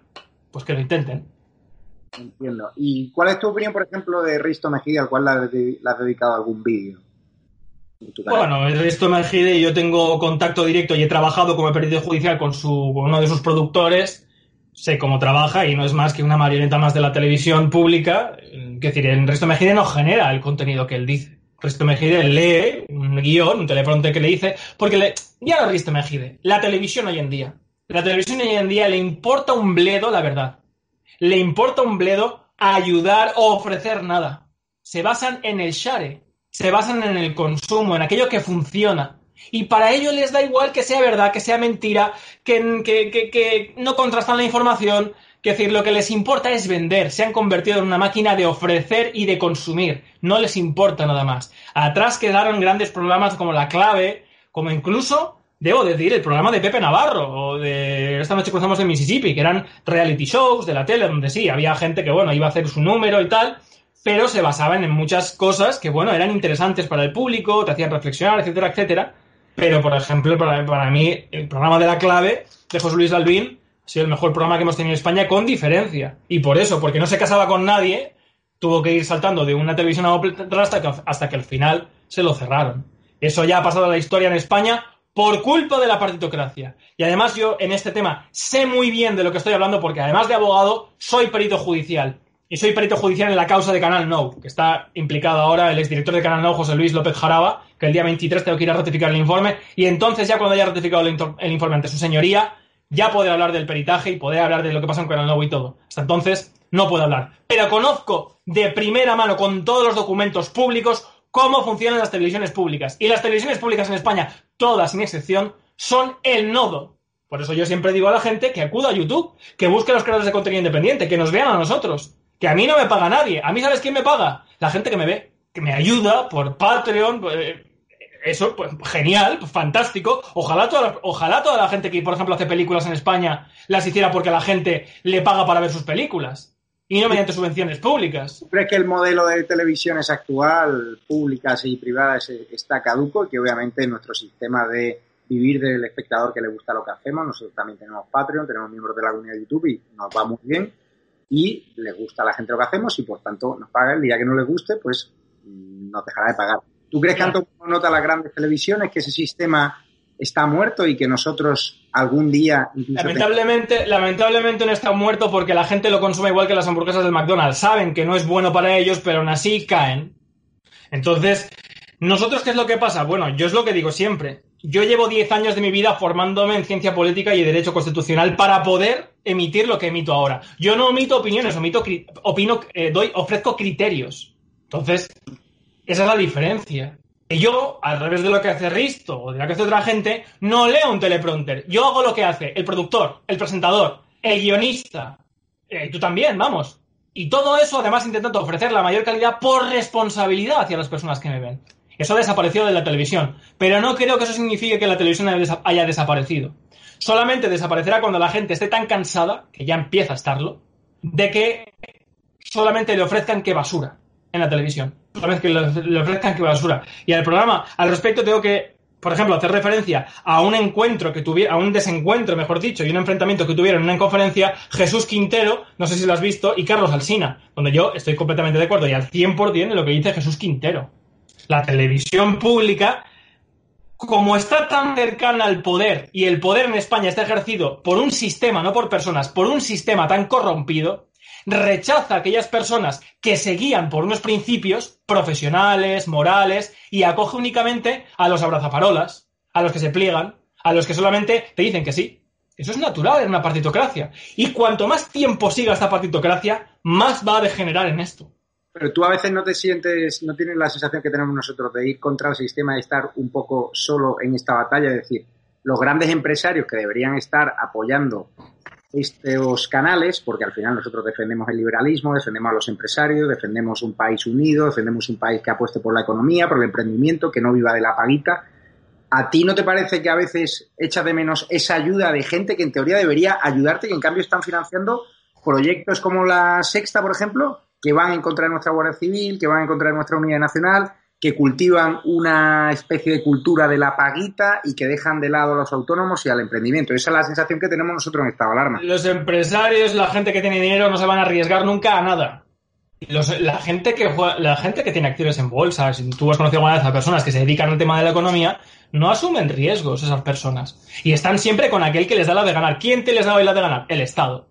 Pues que lo intenten. Entiendo. ¿Y cuál es tu opinión, por ejemplo, de Risto Mejide, al cual le has, dedicado algún vídeo? Bueno, Risto Mejide, yo tengo contacto directo y he trabajado como perito judicial con, su, con uno de sus productores sé cómo trabaja y no es más que una marioneta más de la televisión pública. Es decir, en Resto Mejide no genera el contenido que él dice. Resto Mejide lee un guion, un teleprompter que le dice, porque le, ya lo Risto Mejide, la televisión hoy en día. La televisión hoy en día le importa un bledo la verdad. Le importa un bledo ayudar o ofrecer nada. Se basan en el share, se basan en el consumo, en aquello que funciona. Y para ello les da igual que sea verdad, que sea mentira, que, que, no contrastan la información. Que decir, lo que les importa es vender. Se han convertido en una máquina de ofrecer y de consumir. No les importa nada más. Atrás quedaron grandes programas como La Clave, como incluso, debo decir, el programa de Pepe Navarro o de Esta noche cruzamos en Mississippi, que eran reality shows de la tele, donde sí, había gente que, bueno, iba a hacer su número y tal, pero se basaban en muchas cosas que, bueno, eran interesantes para el público, te hacían reflexionar, etcétera, etcétera pero, por ejemplo, para, mí, el programa de la clave de José Luis Albín ha sido el mejor programa que hemos tenido en España con diferencia. Y por eso, porque no se casaba con nadie, tuvo que ir saltando de una televisión a otra hasta que, hasta que al final se lo cerraron. Eso ya ha pasado a la historia en España por culpa de la partitocracia. Y además yo en este tema sé muy bien de lo que estoy hablando porque además de abogado soy perito judicial. Y soy perito judicial en la causa de Canal No, que está implicado ahora el exdirector de Canal No, José Luis López Jaraba, que el día 23 tengo que ir a ratificar el informe. Y entonces, ya cuando haya ratificado el, informe ante su señoría, ya puede hablar del peritaje y poder hablar de lo que pasa en No y todo. Hasta entonces, no puedo hablar. Pero conozco de primera mano, con todos los documentos públicos, cómo funcionan las televisiones públicas. Y las televisiones públicas en España, todas sin excepción, son el nodo. Por eso yo siempre digo a la gente que acuda a YouTube, que busque los creadores de contenido independiente, que nos vean a nosotros que a mí no me paga nadie. ¿A mí sabes quién me paga? La gente que me ve, que me ayuda por Patreon. Eso, pues genial, pues, fantástico. Ojalá toda, la, ojalá toda la gente que, por ejemplo, hace películas en España las hiciera porque la gente le paga para ver sus películas y no mediante subvenciones públicas. ¿Crees que el modelo de televisiones actual, públicas y privadas, está caduco que obviamente nuestro sistema de vivir del espectador que le gusta lo que hacemos, nosotros también tenemos Patreon, tenemos miembros de la comunidad de YouTube y nos va muy bien, y le gusta a la gente lo que hacemos y por tanto nos paga. El día que no le guste, pues nos dejará de pagar. ¿Tú crees que han tomado nota las grandes televisiones que ese sistema está muerto y que nosotros algún día... Lamentablemente, lamentablemente no está muerto porque la gente lo consume igual que las hamburguesas del McDonald's. Saben que no es bueno para ellos, pero aún así caen. Entonces, ¿nosotros qué es lo que pasa? Bueno, yo es lo que digo siempre yo llevo 10 años de mi vida formándome en ciencia política y derecho constitucional para poder emitir lo que emito ahora. Yo no omito opiniones, omito, opino, eh, doy, ofrezco criterios. Entonces, esa es la diferencia. Y yo, al revés de lo que hace Risto o de lo que hace otra gente, no leo un teleprompter. Yo hago lo que hace el productor, el presentador, el guionista. Eh, tú también, vamos. Y todo eso, además, intentando ofrecer la mayor calidad por responsabilidad hacia las personas que me ven. Eso ha desaparecido de la televisión. Pero no creo que eso signifique que la televisión haya desaparecido. Solamente desaparecerá cuando la gente esté tan cansada, que ya empieza a estarlo, de que solamente le ofrezcan que basura en la televisión. Solamente que le ofrezcan que basura. Y al programa, al respecto, tengo que, por ejemplo, hacer referencia a un encuentro que tuviera, a un desencuentro, mejor dicho, y un enfrentamiento que tuvieron en una conferencia Jesús Quintero, no sé si lo has visto, y Carlos Alsina, donde yo estoy completamente de acuerdo y al 100% en lo que dice Jesús Quintero la televisión pública, como está tan cercana al poder y el poder en España está ejercido por un sistema, no por personas, por un sistema tan corrompido, rechaza a aquellas personas que se guían por unos principios profesionales, morales, y acoge únicamente a los abrazafarolas, a los que se pliegan, a los que solamente te dicen que sí. Eso es natural en una partitocracia. Y cuanto más tiempo siga esta partitocracia, más va a degenerar en esto. Pero tú a veces no te sientes, no tienes la sensación que tenemos nosotros de ir contra el sistema, de estar un poco solo en esta batalla, es decir, los grandes empresarios que deberían estar apoyando estos canales, porque al final nosotros defendemos el liberalismo, defendemos a los empresarios, defendemos un país unido, defendemos un país que apueste por la economía, por el emprendimiento, que no viva de la paguita. ¿A ti no te parece que a veces echa de menos esa ayuda de gente que en teoría debería ayudarte y en cambio están financiando proyectos como la Sexta, por ejemplo, que van en contra de nuestra Guardia Civil, que van en contra de nuestra Unidad Nacional, que cultivan una especie de cultura de la paguita y que dejan de lado a los autónomos y al emprendimiento. Esa es la sensación que tenemos nosotros en estado alarma. Los empresarios, la gente que tiene dinero, no se van a arriesgar nunca a nada. la, gente que la gente que tiene acciones en bolsa, si tú has conocido alguna vez a personas que se dedican al tema de la economía, no asumen riesgos esas personas. Y están siempre con aquel que les da la de ganar. ¿Quién te les da la de ganar? El Estado.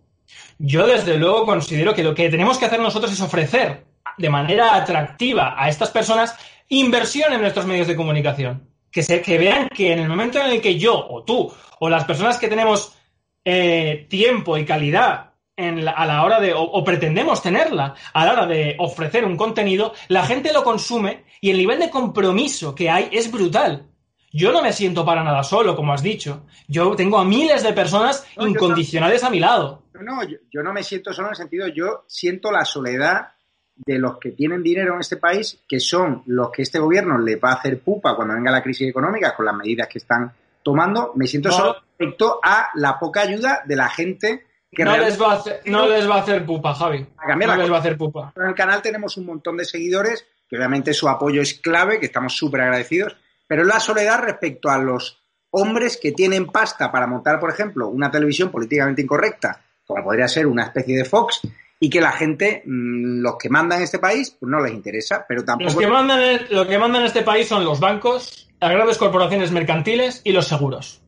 Yo, desde luego, considero que lo que tenemos que hacer nosotros es ofrecer de manera atractiva a estas personas inversión en nuestros medios de comunicación. Que, se, que vean que en el momento en el que yo o tú o las personas que tenemos eh, tiempo y calidad a la hora de, o, pretendemos tenerla, a la hora de ofrecer un contenido, la gente lo consume y el nivel de compromiso que hay es brutal. Yo no me siento para nada solo, como has dicho. Yo tengo a miles de personas incondicionales a mi lado. No, yo, yo, no me siento solo en el sentido, yo siento la soledad de los que tienen dinero en este país, que son los que este gobierno le va a hacer pupa cuando venga la crisis económica con las medidas que están tomando, me siento solo respecto a la poca ayuda de la gente que no les va a hacer, no les va a hacer pupa, Javi. no les va a hacer pupa. En el canal tenemos un montón de seguidores, que obviamente su apoyo es clave, que estamos súper agradecidos, pero la soledad respecto a los hombres que tienen pasta para montar, por ejemplo, una televisión políticamente incorrecta, como podría ser una especie de Fox, y que la gente, mm, los que mandan en este país, pues no les interesa, pero tampoco... Los que mandan lo que mandan este país son los bancos, las grandes corporaciones mercantiles y los seguros.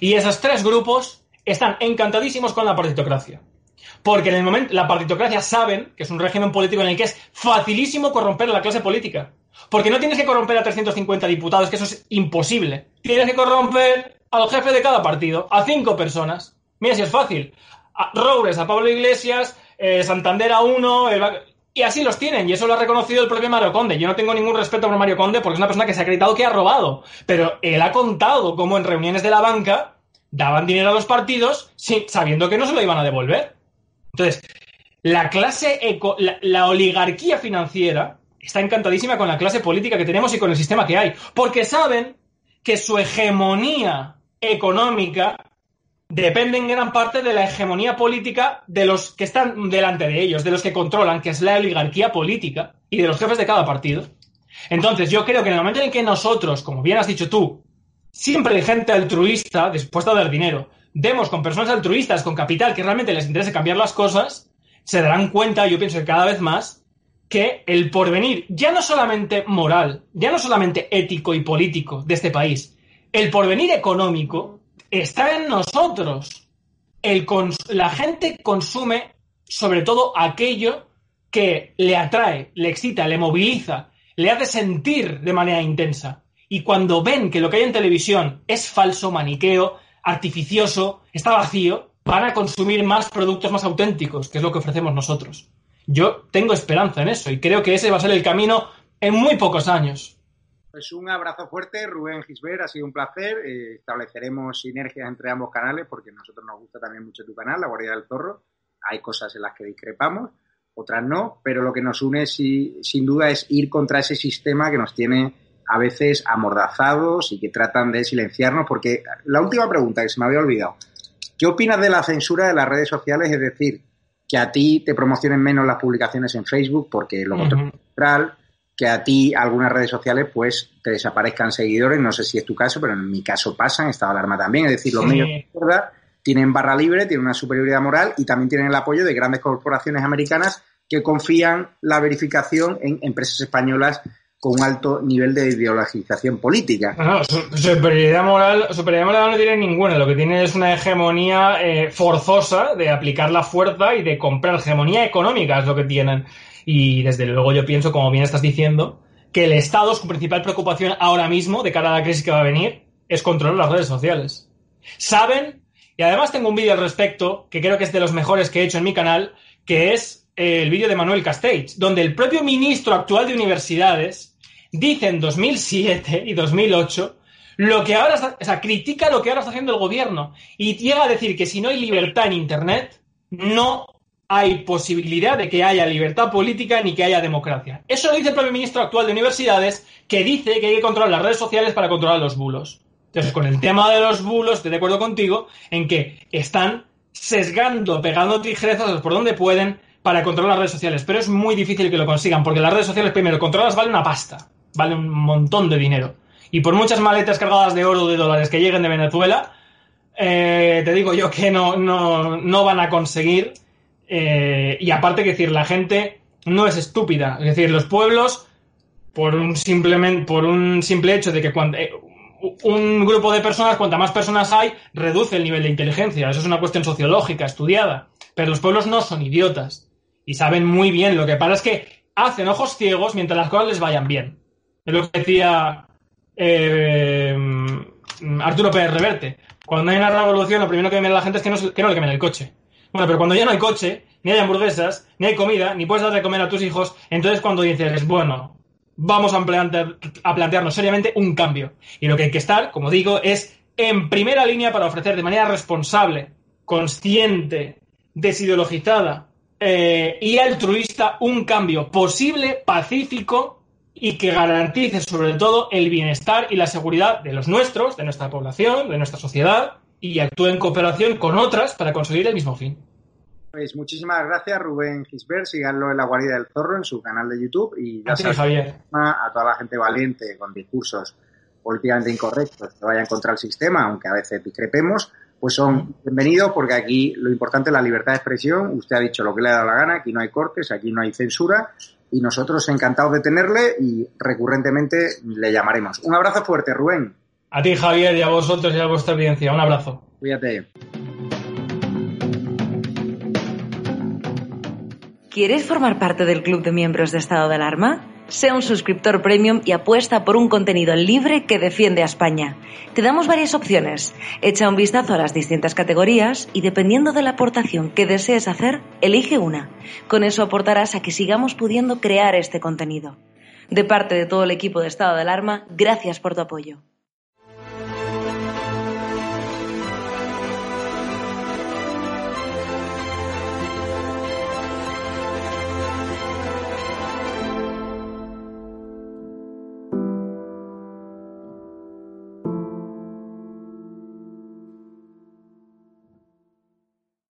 Y esos tres grupos están encantadísimos con la partitocracia. Porque en el momento, la partitocracia saben que es un régimen político en el que es facilísimo corromper a la clase política. Porque no tienes que corromper a 350 diputados, que eso es imposible. Tienes que corromper al jefe de cada partido, a cinco personas. Mira si es fácil. A Robles, a Pablo Iglesias, eh, Santander a uno, y así los tienen, y eso lo ha reconocido el propio Mario Conde. Yo no tengo ningún respeto por Mario Conde porque es una persona que se ha acreditado que ha robado, pero él ha contado cómo en reuniones de la banca daban dinero a los partidos sabiendo que no se lo iban a devolver. Entonces, la clase, eco, la oligarquía financiera está encantadísima con la clase política que tenemos y con el sistema que hay, porque saben que su hegemonía económica depende en gran parte de la hegemonía política de los que están delante de ellos, de los que controlan, que es la oligarquía política y de los jefes de cada partido. Entonces, yo creo que en el momento en que nosotros, como bien has dicho tú, siempre hay gente altruista dispuesta a dar dinero, demos con personas altruistas, con capital, que realmente les interese cambiar las cosas, se darán cuenta, yo pienso que cada vez más, que el porvenir, ya no solamente moral, ya no solamente ético y político de este país, el porvenir económico está en nosotros. La gente consume sobre todo aquello que le atrae, le excita, le moviliza, le hace sentir de manera intensa. Y cuando ven que lo que hay en televisión es falso, maniqueo, artificioso, está vacío, van a consumir más productos más auténticos, que es lo que ofrecemos nosotros. Yo tengo esperanza en eso y creo que ese va a ser el camino en muy pocos años. Pues un abrazo fuerte, Rubén Gisbert, ha sido un placer. Eh, estableceremos sinergias entre ambos canales porque a nosotros nos gusta también mucho tu canal, La Guardia del Zorro. Hay cosas en las que discrepamos, otras no, pero lo que nos une sin duda es ir contra ese sistema que nos tiene a veces amordazados y que tratan de silenciarnos. Porque la última pregunta que se me había olvidado, ¿qué opinas de la censura de las redes sociales? Es decir, que a ti te promocionen menos las publicaciones en Facebook porque lo controla que a ti algunas redes sociales pues te desaparezcan seguidores, no sé si es tu caso, pero en mi caso pasa, estado de alarma también, es decir, los medios de izquierda tienen barra libre, tienen una superioridad moral y también tienen el apoyo de grandes corporaciones americanas que confían la verificación en empresas españolas con un alto nivel de ideologización política. No, superioridad moral, superioridad moral no tiene ninguna, lo que tiene es una hegemonía eh, forzosa de aplicar la fuerza y de comprar hegemonía económica es lo que tienen. Y desde luego yo pienso, como bien estás diciendo, que el Estado, su principal preocupación ahora mismo, de cara a la crisis que va a venir, es controlar las redes sociales. Saben, y además tengo un vídeo al respecto, que creo que es de los mejores que he hecho en mi canal, que es el vídeo de Manuel Castells, donde el propio ministro actual de Universidades dice en 2007 y 2008 lo que ahora está, o sea, critica lo que ahora está haciendo el gobierno y llega a decir que si no hay libertad en Internet, no hay posibilidad de que haya libertad política ni que haya democracia. Eso lo dice el propio ministro actual de Universidades, que dice que hay que controlar las redes sociales para controlar los bulos. Entonces, con el tema de los bulos, estoy de acuerdo contigo en que están sesgando, pegando tijerezas por donde pueden para controlar las redes sociales, pero es muy difícil que lo consigan, porque las redes sociales, primero, controlarlas vale una pasta, vale un montón de dinero. Y por muchas maletas cargadas de oro o de dólares que lleguen de Venezuela, eh, te digo yo que no, no, no van a conseguir. Eh, y aparte que decir, la gente no es estúpida. Es decir, los pueblos, por un, simplemente, por un simple hecho de que cuando, eh, un grupo de personas, cuanta más personas hay, reduce el nivel de inteligencia. Eso es una cuestión sociológica, estudiada. Pero los pueblos no son idiotas y saben muy bien. Lo que pasa es que hacen ojos ciegos mientras las cosas les vayan bien. Es lo que decía eh, Arturo Pérez Reverte. Cuando hay una revolución, lo primero que mira la gente es que no, que no le quemen el coche. Bueno, pero cuando ya no hay coche, ni hay hamburguesas, ni hay comida, ni puedes dar de comer a tus hijos, entonces cuando dices, bueno, vamos a plantearnos seriamente un cambio. Y lo que hay que estar, como digo, es en primera línea para ofrecer de manera responsable, consciente, desideologizada eh, y altruista un cambio posible, pacífico y que garantice sobre todo el bienestar y la seguridad de los nuestros, de nuestra población, de nuestra sociedad y actúe en cooperación con otras para conseguir el mismo fin. Pues muchísimas gracias Rubén Gisbert, síganlo en la guarida del zorro en su canal de YouTube y ya sabes, a toda la gente valiente con discursos políticamente incorrectos que vayan contra el sistema, aunque a veces discrepemos, pues son bienvenidos porque aquí lo importante es la libertad de expresión. Usted ha dicho lo que le ha dado la gana, aquí no hay cortes, aquí no hay censura y nosotros encantados de tenerle y recurrentemente le llamaremos. Un abrazo fuerte, Rubén. A ti, Javier, y a vosotros y a vuestra audiencia. Un abrazo. Cuídate. ¿Quieres formar parte del club de miembros de estado de alarma? Sea un suscriptor premium y apuesta por un contenido libre que defiende a España. Te damos varias opciones. Echa un vistazo a las distintas categorías y dependiendo de la aportación que desees hacer, elige una. Con eso aportarás a que sigamos pudiendo crear este contenido. De parte de todo el equipo de Estado de Alarma, gracias por tu apoyo.